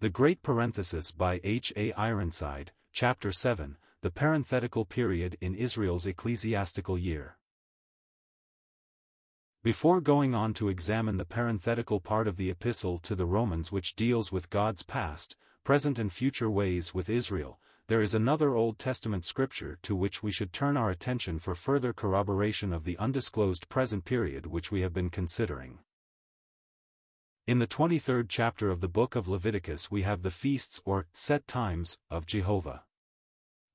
The Great Parenthesis by H. A. Ironside, Chapter 7, The Parenthetical Period in Israel's Ecclesiastical Year. Before going on to examine the parenthetical part of the epistle to the Romans which deals with God's past, present and future ways with Israel, there is another Old Testament scripture to which we should turn our attention for further corroboration of the undisclosed present period which we have been considering. In the 23rd chapter of the book of Leviticus we have the feasts or set times of Jehovah.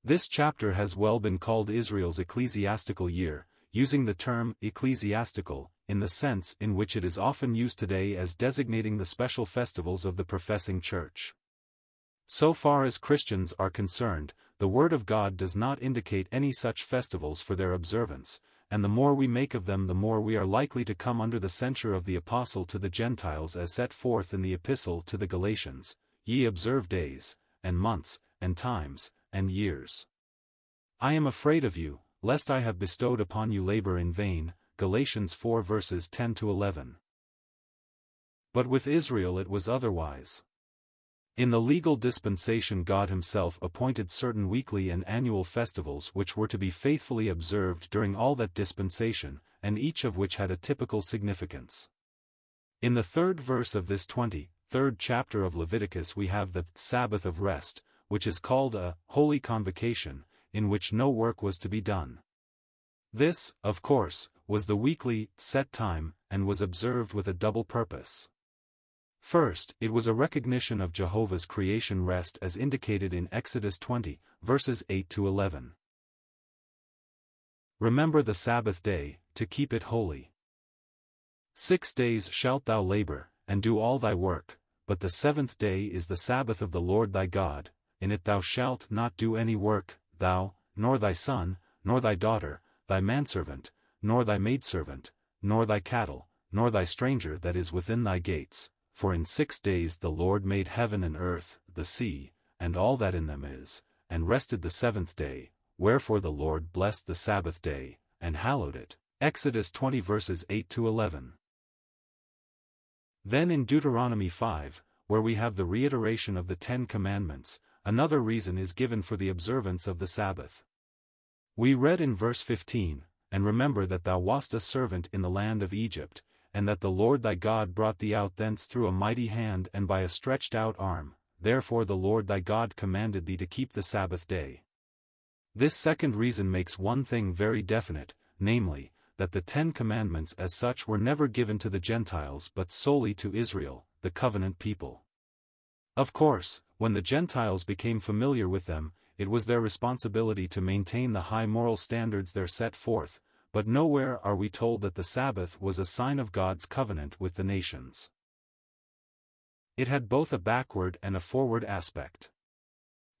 This chapter has well been called Israel's ecclesiastical year, using the term ecclesiastical in the sense in which it is often used today as designating the special festivals of the professing church. So far as Christians are concerned, the Word of God does not indicate any such festivals for their observance, and the more we make of them the more we are likely to come under the censure of the Apostle to the Gentiles as set forth in the Epistle to the Galatians, Ye observe days, and months, and times, and years. I am afraid of you, lest I have bestowed upon you labor in vain, Galatians 4 verses 10 to 11. But with Israel it was otherwise. In the legal dispensation God himself appointed certain weekly and annual festivals which were to be faithfully observed during all that dispensation, and each of which had a typical significance. In the third verse of this 23rd chapter of Leviticus we have the Sabbath of rest, which is called a holy convocation, in which no work was to be done. This, of course, was the weekly, set time, and was observed with a double purpose. First, it was a recognition of Jehovah's creation rest as indicated in Exodus 20, verses 8 to 11. Remember the Sabbath day, to keep it holy. Six days shalt thou labor, and do all thy work, but the seventh day is the Sabbath of the Lord thy God, in it thou shalt not do any work, thou, nor thy son, nor thy daughter, thy manservant, nor thy maidservant, nor thy cattle, nor thy stranger that is within thy gates, for in six days the Lord made heaven and earth, the sea, and all that in them is, and rested the seventh day, wherefore the Lord blessed the Sabbath day, and hallowed it. Exodus 20 verses 8 to 11. Then in Deuteronomy 5, where we have the reiteration of the Ten Commandments, another reason is given for the observance of the Sabbath. We read in verse 15, And remember that thou wast a servant in the land of Egypt, and that the Lord thy God brought thee out thence through a mighty hand and by a stretched out arm, therefore the Lord thy God commanded thee to keep the Sabbath day. This second reason makes one thing very definite, namely, that the Ten Commandments as such were never given to the Gentiles but solely to Israel, the covenant people. Of course, when the Gentiles became familiar with them, it was their responsibility to maintain the high moral standards there set forth, but nowhere are we told that the Sabbath was a sign of God's covenant with the nations. It had both a backward and a forward aspect.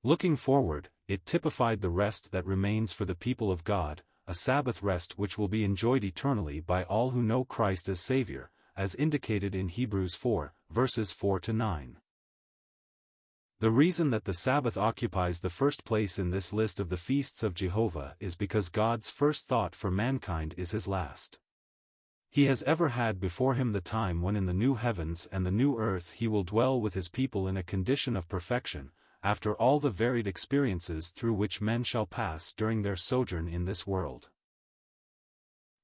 Looking forward, it typified the rest that remains for the people of God, a Sabbath rest which will be enjoyed eternally by all who know Christ as Savior, as indicated in Hebrews 4, verses 4 to 9. The reason that the Sabbath occupies the first place in this list of the feasts of Jehovah is because God's first thought for mankind is his last. He has ever had before him the time when in the new heavens and the new earth he will dwell with his people in a condition of perfection, after all the varied experiences through which men shall pass during their sojourn in this world.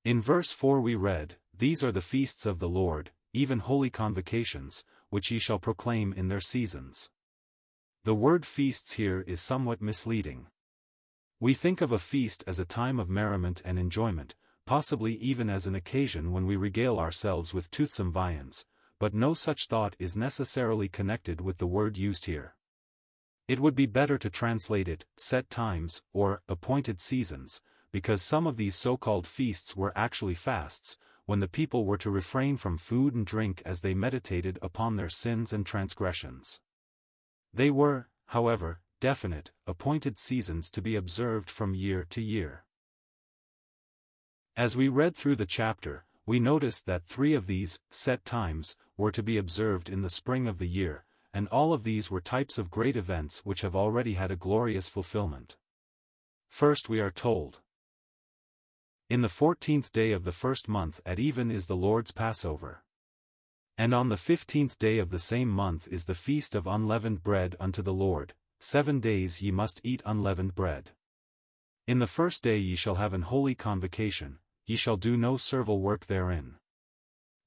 In verse 4 we read, These are the feasts of the Lord, even holy convocations, which ye shall proclaim in their seasons. The word feasts here is somewhat misleading. We think of a feast as a time of merriment and enjoyment, possibly even as an occasion when we regale ourselves with toothsome viands, but no such thought is necessarily connected with the word used here. It would be better to translate it, set times, or appointed seasons, because some of these so-called feasts were actually fasts, when the people were to refrain from food and drink as they meditated upon their sins and transgressions. They were, however, definite, appointed seasons to be observed from year to year. As we read through the chapter, we noticed that three of these, set times, were to be observed in the spring of the year, and all of these were types of great events which have already had a glorious fulfillment. First we are told. In the fourteenth day of the first month at even is the Lord's Passover. And on the fifteenth day of the same month is the feast of unleavened bread unto the Lord, seven days ye must eat unleavened bread. In the first day ye shall have an holy convocation, ye shall do no servile work therein.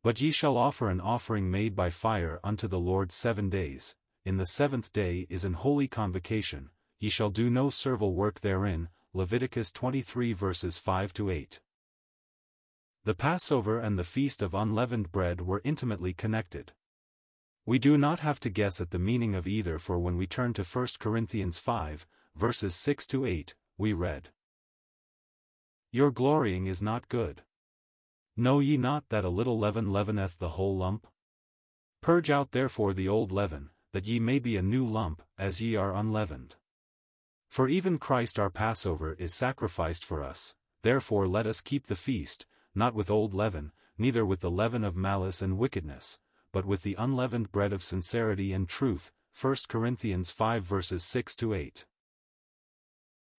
But ye shall offer an offering made by fire unto the Lord seven days, in the seventh day is an holy convocation, ye shall do no servile work therein, Leviticus 23 verses 5 to 8. The Passover and the Feast of Unleavened Bread were intimately connected. We do not have to guess at the meaning of either for when we turn to 1 Corinthians 5, verses 6 to 8, we read. Your glorying is not good. Know ye not that a little leaven leaveneth the whole lump? Purge out therefore the old leaven, that ye may be a new lump, as ye are unleavened. For even Christ our Passover is sacrificed for us, therefore let us keep the feast, not with old leaven, neither with the leaven of malice and wickedness, but with the unleavened bread of sincerity and truth. 1 Corinthians 5 verses 6 to 8.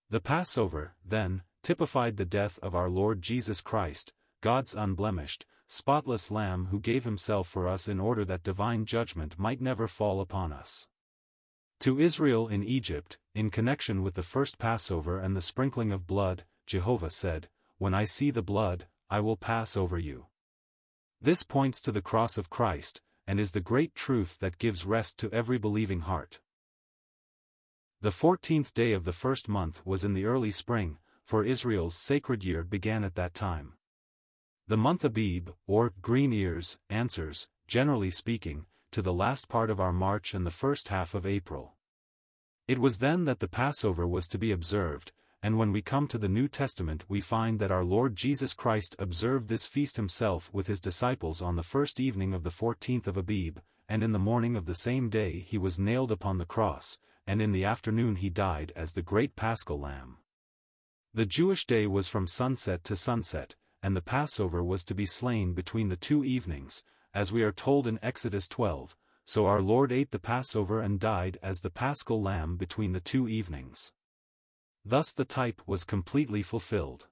The Passover, then, typified the death of our Lord Jesus Christ, God's unblemished, spotless Lamb who gave himself for us in order that divine judgment might never fall upon us. To Israel in Egypt, in connection with the first Passover and the sprinkling of blood, Jehovah said, When I see the blood, I will pass over you. This points to the cross of Christ, and is the great truth that gives rest to every believing heart. The fourteenth day of the first month was in the early spring, for Israel's sacred year began at that time. The month Abib, or green ears, answers, generally speaking, to the last part of our March and the first half of April. It was then that the Passover was to be observed, and when we come to the New Testament we find that our Lord Jesus Christ observed this feast himself with his disciples on the first evening of the fourteenth of Abib, and in the morning of the same day he was nailed upon the cross, and in the afternoon he died as the great paschal lamb. The Jewish day was from sunset to sunset, and the Passover was to be slain between the two evenings, as we are told in Exodus 12, so our Lord ate the Passover and died as the paschal lamb between the two evenings. Thus the type was completely fulfilled.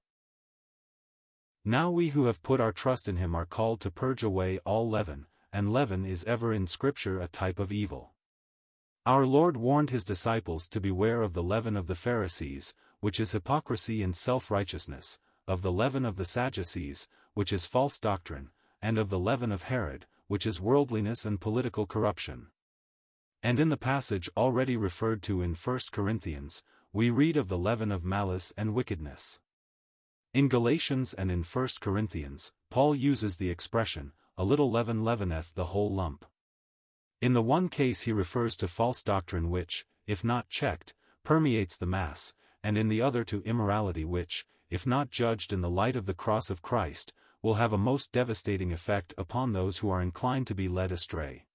Now we who have put our trust in him are called to purge away all leaven, and leaven is ever in Scripture a type of evil. Our Lord warned his disciples to beware of the leaven of the Pharisees, which is hypocrisy and self-righteousness, of the leaven of the Sadducees, which is false doctrine, and of the leaven of Herod, which is worldliness and political corruption. And in the passage already referred to in 1 Corinthians, we read of the leaven of malice and wickedness. In Galatians and in 1 Corinthians, Paul uses the expression, a little leaven leaveneth the whole lump. In the one case he refers to false doctrine which, if not checked, permeates the mass, and in the other to immorality which, if not judged in the light of the cross of Christ, will have a most devastating effect upon those who are inclined to be led astray.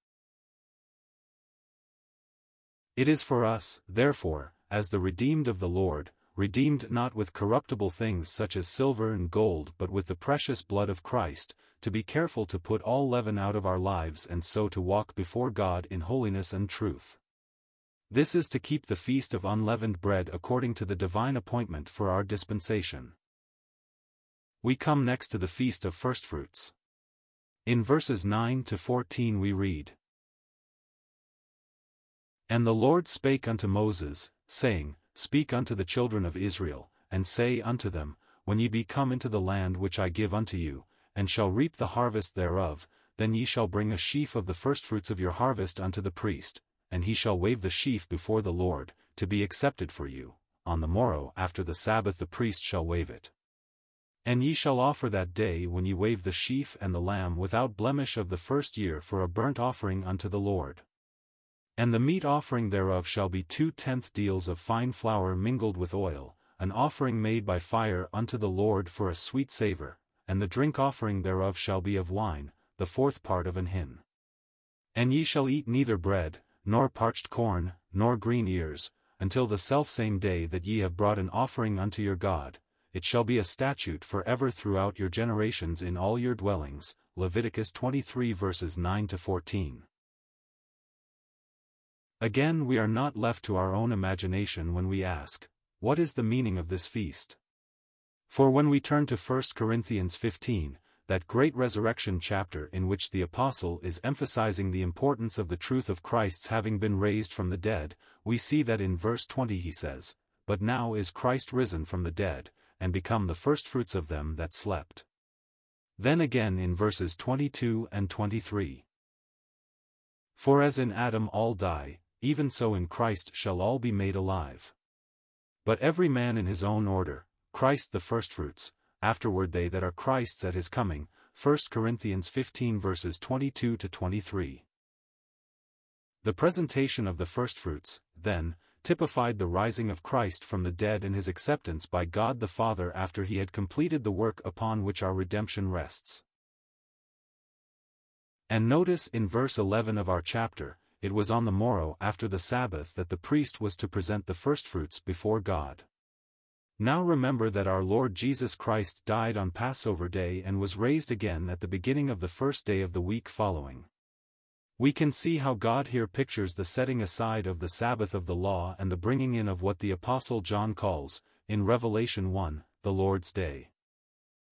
It is for us, therefore, as the redeemed of the Lord, redeemed not with corruptible things such as silver and gold but with the precious blood of Christ, to be careful to put all leaven out of our lives and so to walk before God in holiness and truth. This is to keep the feast of unleavened bread according to the divine appointment for our dispensation. We come next to the feast of firstfruits. In verses 9 to 14 we read, And the Lord spake unto Moses, saying, Speak unto the children of Israel, and say unto them, When ye be come into the land which I give unto you, and shall reap the harvest thereof, then ye shall bring a sheaf of the firstfruits of your harvest unto the priest, and he shall wave the sheaf before the Lord, to be accepted for you. On the morrow after the Sabbath the priest shall wave it. And ye shall offer that day when ye wave the sheaf and the lamb without blemish of the first year for a burnt offering unto the Lord. And the meat offering thereof shall be two tenth deals of fine flour mingled with oil, an offering made by fire unto the Lord for a sweet savour, and the drink offering thereof shall be of wine, the fourth part of an hin. And ye shall eat neither bread, nor parched corn, nor green ears, until the selfsame day that ye have brought an offering unto your God, it shall be a statute for ever throughout your generations in all your dwellings. Leviticus 23 verses 9 to 14. Again we are not left to our own imagination when we ask, what is the meaning of this feast? For when we turn to 1 Corinthians 15, that great resurrection chapter in which the apostle is emphasizing the importance of the truth of Christ's having been raised from the dead, we see that in verse 20 he says, But now is Christ risen from the dead, and become the firstfruits of them that slept. Then again in verses 22 and 23. For as in Adam all die, even so in Christ shall all be made alive. But every man in his own order, Christ the firstfruits, afterward they that are Christ's at his coming. 1 Corinthians 15 verses 22 to 23. The presentation of the firstfruits, then, typified the rising of Christ from the dead and his acceptance by God the Father after he had completed the work upon which our redemption rests. And notice in verse 11 of our chapter, it was on the morrow after the Sabbath that the priest was to present the firstfruits before God. Now remember that our Lord Jesus Christ died on Passover day and was raised again at the beginning of the first day of the week following. We can see how God here pictures the setting aside of the Sabbath of the law and the bringing in of what the Apostle John calls, in Revelation 1, the Lord's Day.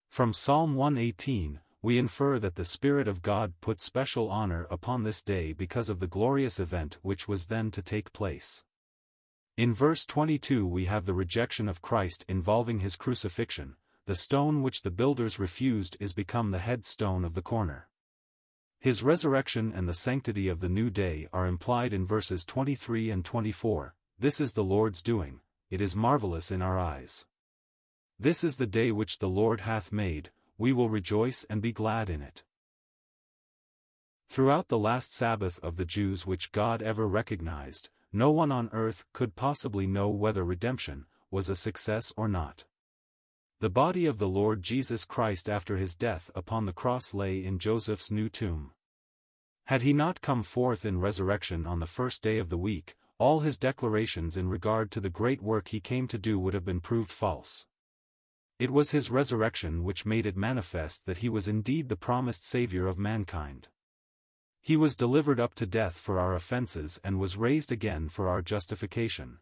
From Psalm 118, we infer that the Spirit of God put special honor upon this day because of the glorious event which was then to take place. In verse 22 we have the rejection of Christ involving his crucifixion, the stone which the builders refused is become the headstone of the corner. His resurrection and the sanctity of the new day are implied in verses 23 and 24, This is the Lord's doing, it is marvelous in our eyes. This is the day which the Lord hath made, we will rejoice and be glad in it. Throughout the last Sabbath of the Jews which God ever recognized, no one on earth could possibly know whether redemption was a success or not. The body of the Lord Jesus Christ after his death upon the cross lay in Joseph's new tomb. Had he not come forth in resurrection on the first day of the week, all his declarations in regard to the great work he came to do would have been proved false. It was his resurrection which made it manifest that he was indeed the promised Saviour of mankind. He was delivered up to death for our offences and was raised again for our justification.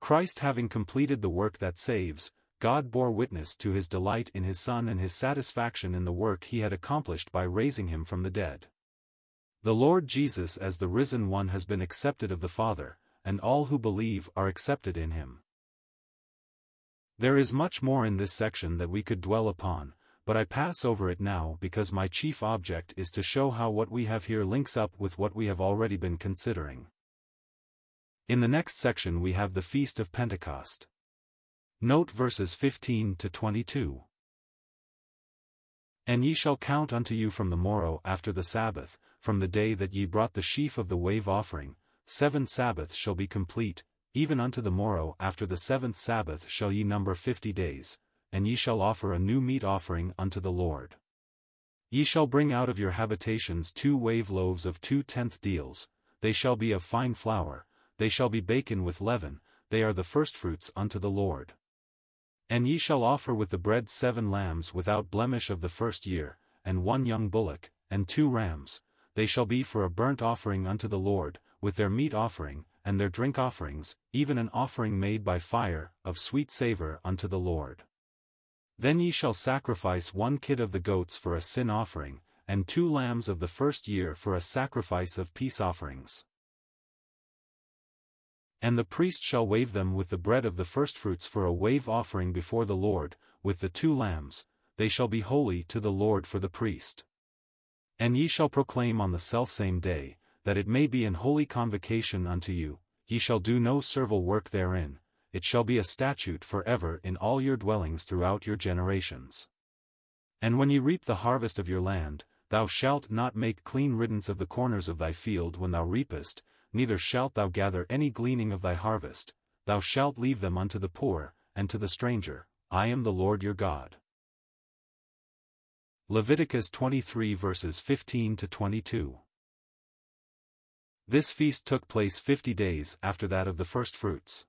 Christ having completed the work that saves, God bore witness to his delight in his Son and his satisfaction in the work he had accomplished by raising him from the dead. The Lord Jesus as the risen one has been accepted of the Father, and all who believe are accepted in him. There is much more in this section that we could dwell upon, but I pass over it now because my chief object is to show how what we have here links up with what we have already been considering. In the next section we have the Feast of Pentecost. Note verses 15 to 22. And ye shall count unto you from the morrow after the Sabbath, from the day that ye brought the sheaf of the wave offering, seven Sabbaths shall be complete, even unto the morrow after the seventh Sabbath shall ye number fifty days, and ye shall offer a new meat offering unto the Lord. Ye shall bring out of your habitations two wave loaves of two tenth deals, they shall be of fine flour, they shall be baken with leaven, they are the firstfruits unto the Lord. And ye shall offer with the bread seven lambs without blemish of the first year, and one young bullock, and two rams, they shall be for a burnt offering unto the Lord, with their meat offering, and their drink offerings, even an offering made by fire, of sweet savour unto the Lord. Then ye shall sacrifice one kid of the goats for a sin offering, and two lambs of the first year for a sacrifice of peace offerings. And the priest shall wave them with the bread of the firstfruits for a wave offering before the Lord, with the two lambs, they shall be holy to the Lord for the priest. And ye shall proclaim on the selfsame day, that it may be an holy convocation unto you, ye shall do no servile work therein, it shall be a statute for ever in all your dwellings throughout your generations. And when ye reap the harvest of your land, thou shalt not make clean riddance of the corners of thy field when thou reapest, neither shalt thou gather any gleaning of thy harvest, thou shalt leave them unto the poor, and to the stranger, I am the Lord your God. Leviticus 23 verses 15 to 22 this feast took place fifty days after that of the first fruits.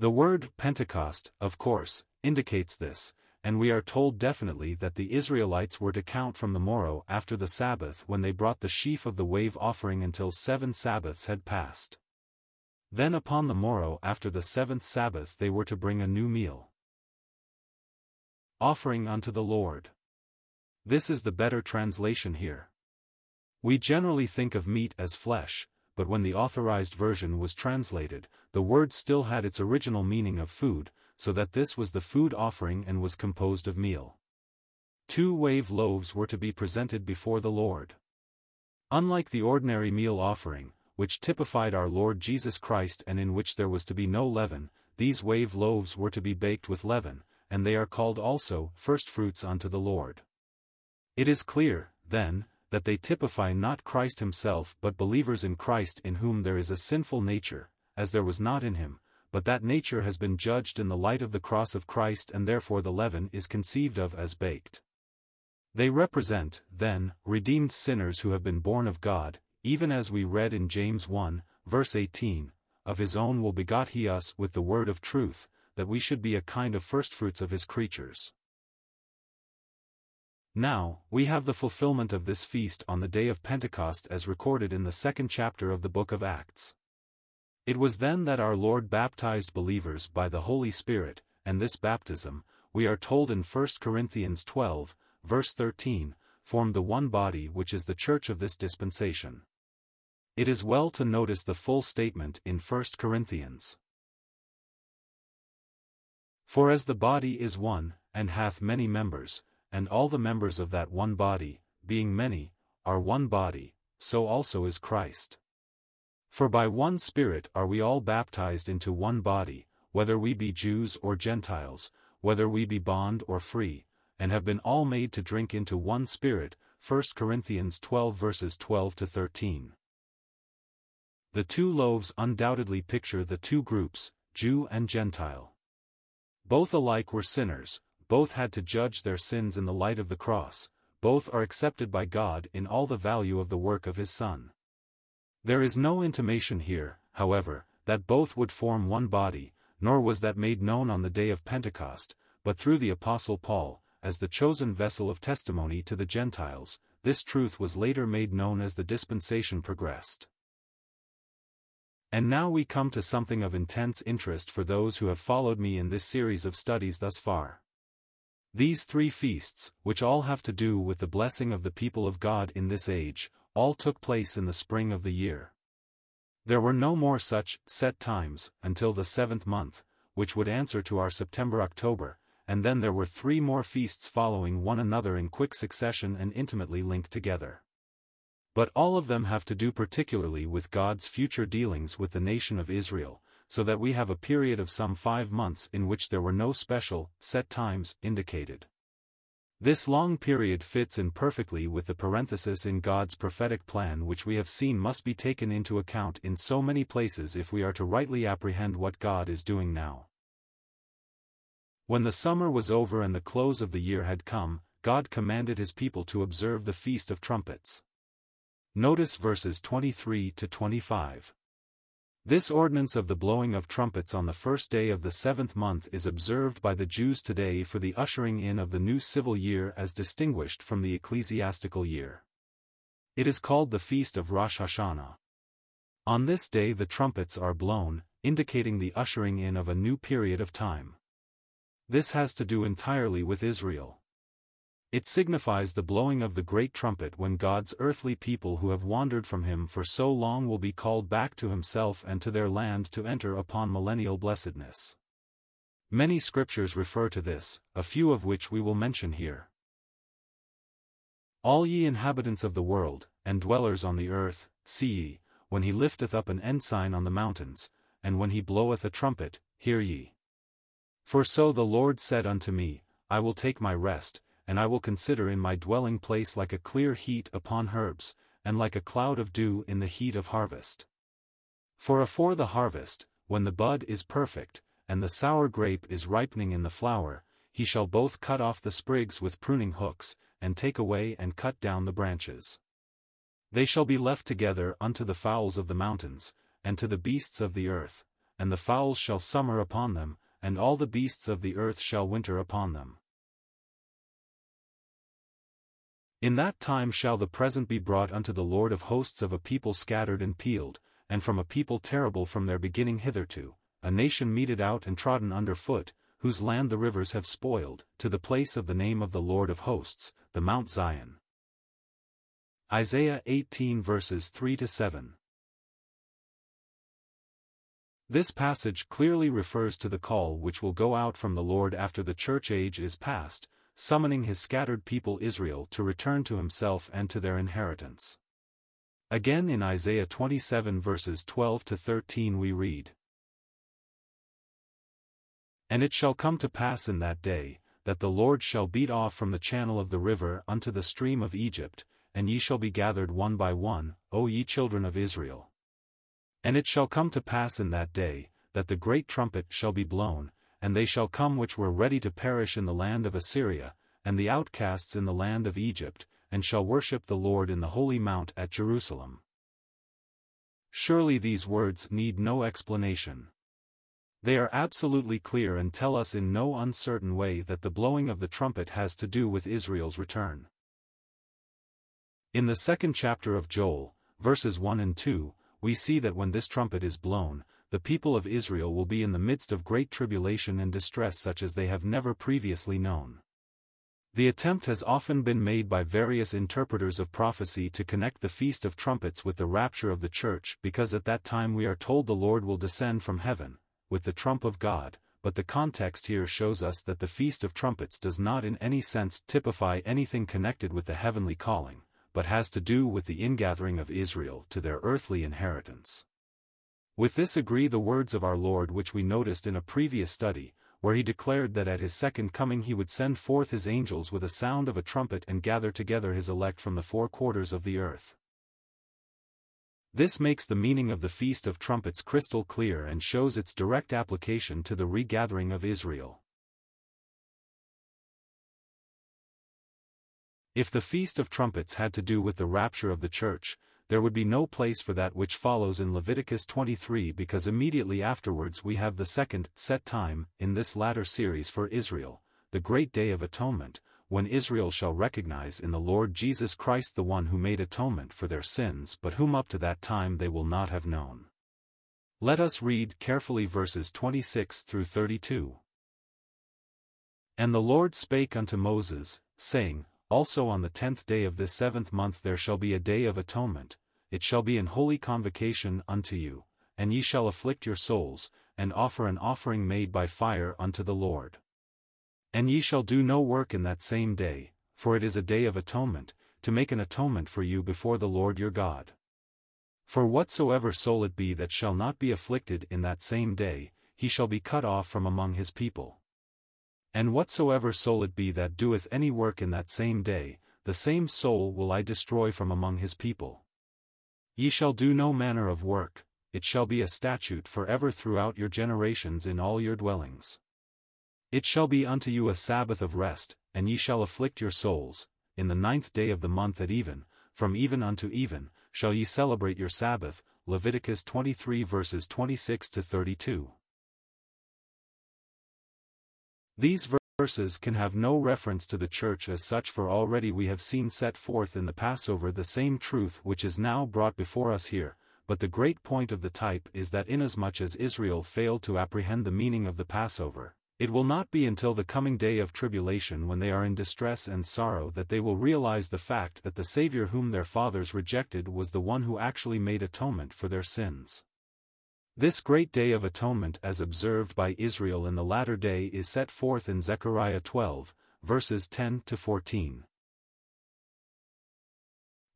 The word Pentecost, of course, indicates this, and we are told definitely that the Israelites were to count from the morrow after the Sabbath when they brought the sheaf of the wave offering until seven Sabbaths had passed. Then upon the morrow after the seventh Sabbath they were to bring a new meal. Offering unto the Lord. This is the better translation here. We generally think of meat as flesh, but when the authorized version was translated, the word still had its original meaning of food, so that this was the food offering and was composed of meal. Two wave loaves were to be presented before the Lord. Unlike the ordinary meal offering, which typified our Lord Jesus Christ and in which there was to be no leaven, these wave loaves were to be baked with leaven, and they are called also firstfruits unto the Lord. It is clear, then, that they typify not Christ himself but believers in Christ in whom there is a sinful nature, as there was not in him, but that nature has been judged in the light of the cross of Christ and therefore the leaven is conceived of as baked. They represent, then, redeemed sinners who have been born of God, even as we read in James 1, verse 18, Of his own will begot he us with the word of truth, that we should be a kind of firstfruits of his creatures. Now, we have the fulfillment of this feast on the day of Pentecost as recorded in the second chapter of the book of Acts. It was then that our Lord baptized believers by the Holy Spirit, and this baptism, we are told in 1 Corinthians 12, verse 13, formed the one body which is the church of this dispensation. It is well to notice the full statement in 1 Corinthians. For as the body is one, and hath many members, and all the members of that one body, being many, are one body, so also is Christ. For by one Spirit are we all baptized into one body, whether we be Jews or Gentiles, whether we be bond or free, and have been all made to drink into one Spirit, 1 Corinthians 12 verses 12 to 13. The two loaves undoubtedly picture the two groups, Jew and Gentile. Both alike were sinners, both had to judge their sins in the light of the cross, both are accepted by God in all the value of the work of his Son. There is no intimation here, however, that both would form one body, nor was that made known on the day of Pentecost, but through the Apostle Paul, as the chosen vessel of testimony to the Gentiles, this truth was later made known as the dispensation progressed. And now we come to something of intense interest for those who have followed me in this series of studies thus far. These three feasts, which all have to do with the blessing of the people of God in this age, all took place in the spring of the year. There were no more such set times until the seventh month, which would answer to our September-October, and then there were three more feasts following one another in quick succession and intimately linked together. But all of them have to do particularly with God's future dealings with the nation of Israel, so that we have a period of some five months in which there were no special, set times, indicated. This long period fits in perfectly with the parenthesis in God's prophetic plan which we have seen must be taken into account in so many places if we are to rightly apprehend what God is doing now. When the summer was over and the close of the year had come, God commanded his people to observe the Feast of Trumpets. Notice verses 23 to 25. This ordinance of the blowing of trumpets on the first day of the seventh month is observed by the Jews today for the ushering in of the new civil year as distinguished from the ecclesiastical year. It is called the Feast of Rosh Hashanah. On this day the trumpets are blown, indicating the ushering in of a new period of time. This has to do entirely with Israel. It signifies the blowing of the great trumpet when God's earthly people who have wandered from him for so long will be called back to himself and to their land to enter upon millennial blessedness. Many scriptures refer to this, a few of which we will mention here. All ye inhabitants of the world, and dwellers on the earth, see ye, when he lifteth up an ensign on the mountains, and when he bloweth a trumpet, hear ye. For so the Lord said unto me, I will take my rest, and I will consider in my dwelling place like a clear heat upon herbs, and like a cloud of dew in the heat of harvest. For afore the harvest, when the bud is perfect, and the sour grape is ripening in the flower, he shall both cut off the sprigs with pruning hooks, and take away and cut down the branches. They shall be left together unto the fowls of the mountains, and to the beasts of the earth, and the fowls shall summer upon them, and all the beasts of the earth shall winter upon them. In that time shall the present be brought unto the Lord of hosts of a people scattered and peeled, and from a people terrible from their beginning hitherto, a nation meted out and trodden under foot, whose land the rivers have spoiled, to the place of the name of the Lord of hosts, the Mount Zion. Isaiah 18 verses 3 to 7. This passage clearly refers to the call which will go out from the Lord after the church age is past, summoning his scattered people Israel to return to himself and to their inheritance. Again in Isaiah 27 verses 12 to 13 we read, And it shall come to pass in that day, that the Lord shall beat off from the channel of the river unto the stream of Egypt, and ye shall be gathered one by one, O ye children of Israel. And it shall come to pass in that day, that the great trumpet shall be blown, and they shall come which were ready to perish in the land of Assyria, and the outcasts in the land of Egypt, and shall worship the Lord in the holy mount at Jerusalem. Surely these words need no explanation. They are absolutely clear and tell us in no uncertain way that the blowing of the trumpet has to do with Israel's return. In the second chapter of Joel, verses 1 and 2, we see that when this trumpet is blown, the people of Israel will be in the midst of great tribulation and distress such as they have never previously known. The attempt has often been made by various interpreters of prophecy to connect the Feast of Trumpets with the rapture of the Church because at that time we are told the Lord will descend from heaven, with the trump of God, but the context here shows us that the Feast of Trumpets does not in any sense typify anything connected with the heavenly calling but has to do with the ingathering of Israel to their earthly inheritance. With this agree the words of our Lord which we noticed in a previous study, where he declared that at his second coming he would send forth his angels with a sound of a trumpet and gather together his elect from the four quarters of the earth. This makes the meaning of the Feast of Trumpets crystal clear and shows its direct application to the regathering of Israel. If the Feast of Trumpets had to do with the rapture of the church, there would be no place for that which follows in Leviticus 23 because immediately afterwards we have the second, set time, in this latter series for Israel, the great day of atonement, when Israel shall recognize in the Lord Jesus Christ the one who made atonement for their sins but whom up to that time they will not have known. Let us read carefully verses 26 through 32. And the Lord spake unto Moses, saying, also on the tenth day of this seventh month there shall be a day of atonement, it shall be an holy convocation unto you, and ye shall afflict your souls, and offer an offering made by fire unto the Lord. And ye shall do no work in that same day, for it is a day of atonement, to make an atonement for you before the Lord your God. For whatsoever soul it be that shall not be afflicted in that same day, he shall be cut off from among his people. And whatsoever soul it be that doeth any work in that same day, the same soul will I destroy from among his people. Ye shall do no manner of work, it shall be a statute for ever throughout your generations in all your dwellings. It shall be unto you a Sabbath of rest, and ye shall afflict your souls, in the ninth day of the month at even, from even unto even, shall ye celebrate your Sabbath, Leviticus 23 verses 26 to 32. These verses can have no reference to the church as such for already we have seen set forth in the Passover the same truth which is now brought before us here, but the great point of the type is that inasmuch as Israel failed to apprehend the meaning of the Passover, it will not be until the coming day of tribulation when they are in distress and sorrow that they will realize the fact that the Savior whom their fathers rejected was the one who actually made atonement for their sins. This great day of atonement as observed by Israel in the latter day is set forth in Zechariah 12, verses 10 to 14.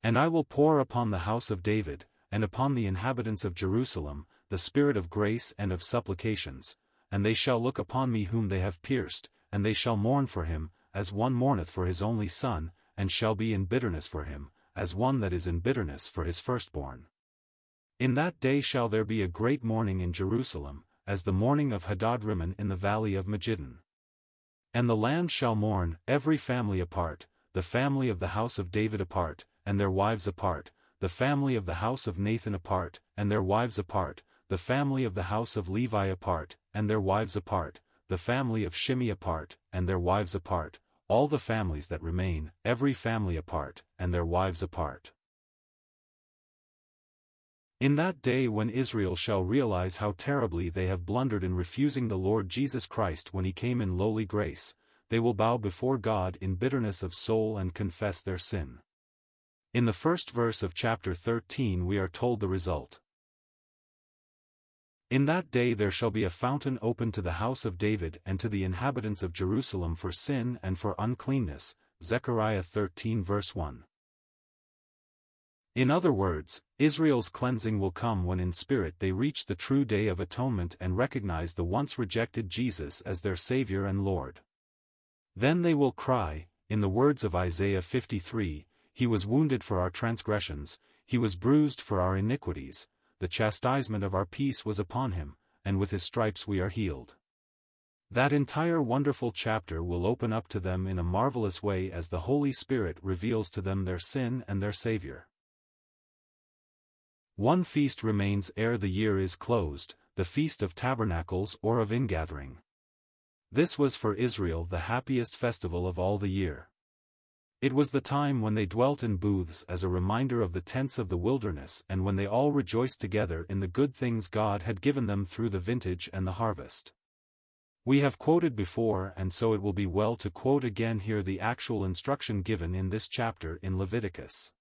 And I will pour upon the house of David, and upon the inhabitants of Jerusalem, the spirit of grace and of supplications, and they shall look upon me whom they have pierced, and they shall mourn for him, as one mourneth for his only son, and shall be in bitterness for him, as one that is in bitterness for his firstborn. In that day shall there be a great mourning in Jerusalem, as the mourning of Hadad-rimmon in the valley of Megiddon. And the land shall mourn, every family apart, the family of the house of David apart, and their wives apart, the family of the house of Nathan apart, and their wives apart, the family of the house of Levi apart, and their wives apart, the family of Shimei apart, and their wives apart, all the families that remain, every family apart, and their wives apart. In that day when Israel shall realize how terribly they have blundered in refusing the Lord Jesus Christ when he came in lowly grace, they will bow before God in bitterness of soul and confess their sin. In the first verse of chapter 13 we are told the result. In that day there shall be a fountain open to the house of David and to the inhabitants of Jerusalem for sin and for uncleanness. Zechariah 13 verse 1. In other words, Israel's cleansing will come when in spirit they reach the true day of atonement and recognize the once rejected Jesus as their Savior and Lord. Then they will cry, in the words of Isaiah 53, He was wounded for our transgressions, He was bruised for our iniquities, the chastisement of our peace was upon Him, and with His stripes we are healed. That entire wonderful chapter will open up to them in a marvelous way as the Holy Spirit reveals to them their sin and their Savior. One feast remains ere the year is closed, the Feast of Tabernacles or of Ingathering. This was for Israel the happiest festival of all the year. It was the time when they dwelt in booths as a reminder of the tents of the wilderness and when they all rejoiced together in the good things God had given them through the vintage and the harvest. We have quoted before and so it will be well to quote again here the actual instruction given in this chapter in Leviticus.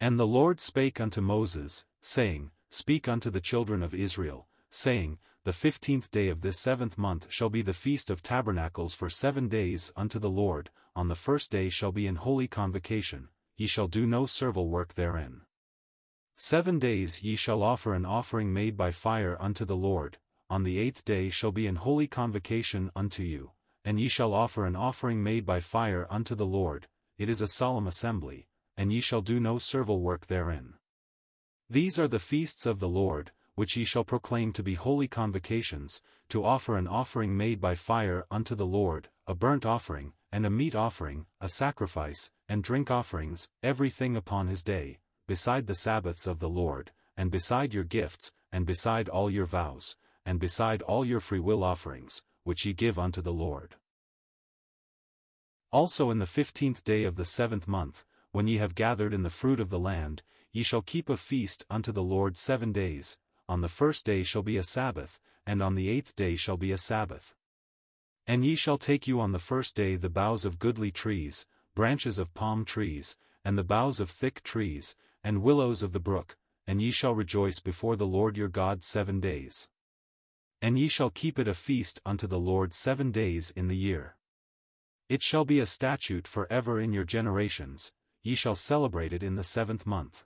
And the Lord spake unto Moses, saying, Speak unto the children of Israel, saying, The fifteenth day of this seventh month shall be the feast of tabernacles for seven days unto the Lord, on the first day shall be in holy convocation, ye shall do no servile work therein. Seven days ye shall offer an offering made by fire unto the Lord, on the eighth day shall be in holy convocation unto you, and ye shall offer an offering made by fire unto the Lord, it is a solemn assembly, and ye shall do no servile work therein. These are the feasts of the Lord, which ye shall proclaim to be holy convocations, to offer an offering made by fire unto the Lord, a burnt offering, and a meat offering, a sacrifice, and drink offerings, everything upon his day, beside the Sabbaths of the Lord, and beside your gifts, and beside all your vows, and beside all your freewill offerings, which ye give unto the Lord. Also in the fifteenth day of the seventh month, when ye have gathered in the fruit of the land, ye shall keep a feast unto the Lord seven days, on the first day shall be a Sabbath, and on the eighth day shall be a Sabbath. And ye shall take you on the first day the boughs of goodly trees, branches of palm trees, and the boughs of thick trees, and willows of the brook, and ye shall rejoice before the Lord your God seven days. And ye shall keep it a feast unto the Lord seven days in the year. It shall be a statute for ever in your generations, ye shall celebrate it in the seventh month.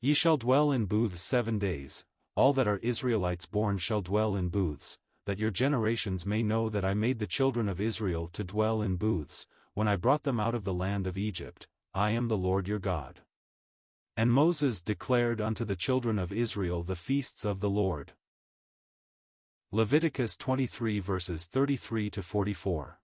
Ye shall dwell in booths seven days, all that are Israelites born shall dwell in booths, that your generations may know that I made the children of Israel to dwell in booths, when I brought them out of the land of Egypt, I am the Lord your God. And Moses declared unto the children of Israel the feasts of the Lord. Leviticus 23 verses 33 to 44.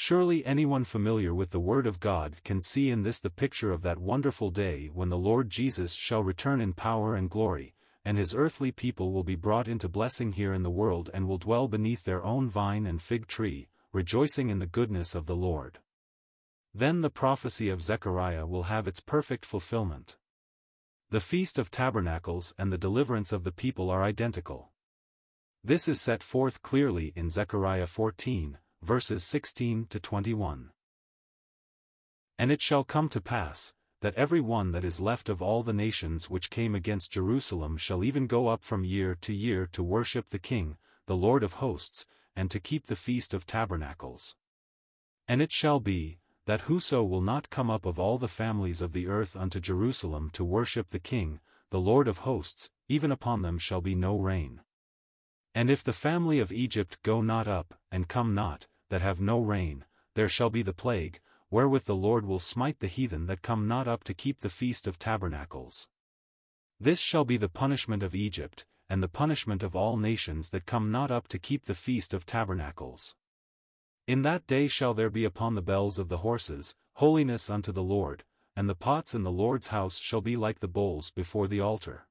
Surely anyone familiar with the Word of God can see in this the picture of that wonderful day when the Lord Jesus shall return in power and glory, and his earthly people will be brought into blessing here in the world and will dwell beneath their own vine and fig tree, rejoicing in the goodness of the Lord. Then the prophecy of Zechariah will have its perfect fulfillment. The Feast of Tabernacles and the deliverance of the people are identical. This is set forth clearly in Zechariah 14, verses 16 to 21. And it shall come to pass, that every one that is left of all the nations which came against Jerusalem shall even go up from year to year to worship the King, the Lord of hosts, and to keep the feast of tabernacles. And it shall be, that whoso will not come up of all the families of the earth unto Jerusalem to worship the King, the Lord of hosts, even upon them shall be no rain. And if the family of Egypt go not up, and come not, that have no rain, there shall be the plague, wherewith the Lord will smite the heathen that come not up to keep the feast of tabernacles. This shall be the punishment of Egypt, and the punishment of all nations that come not up to keep the feast of tabernacles. In that day shall there be upon the bells of the horses, holiness unto the Lord, and the pots in the Lord's house shall be like the bowls before the altar.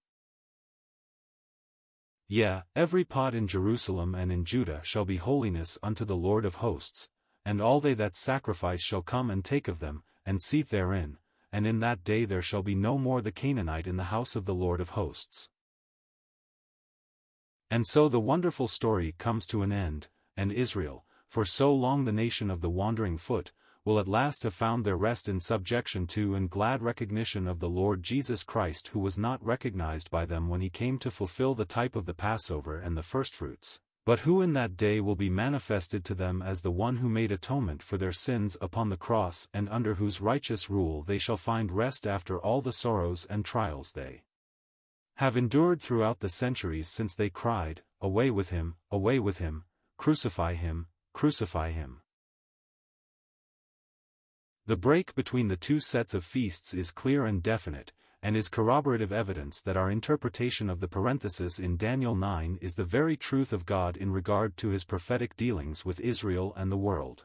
Yea, every pot in Jerusalem and in Judah shall be holiness unto the Lord of hosts, and all they that sacrifice shall come and take of them, and seat therein, and in that day there shall be no more the Canaanite in the house of the Lord of hosts. And so the wonderful story comes to an end, and Israel, for so long the nation of the wandering foot, will at last have found their rest in subjection to and glad recognition of the Lord Jesus Christ who was not recognized by them when he came to fulfill the type of the Passover and the firstfruits, but who in that day will be manifested to them as the one who made atonement for their sins upon the cross and under whose righteous rule they shall find rest after all the sorrows and trials they have endured throughout the centuries since they cried, Away with him, away with him, crucify him, crucify him. The break between the two sets of feasts is clear and definite, and is corroborative evidence that our interpretation of the parenthesis in Daniel 9 is the very truth of God in regard to his prophetic dealings with Israel and the world.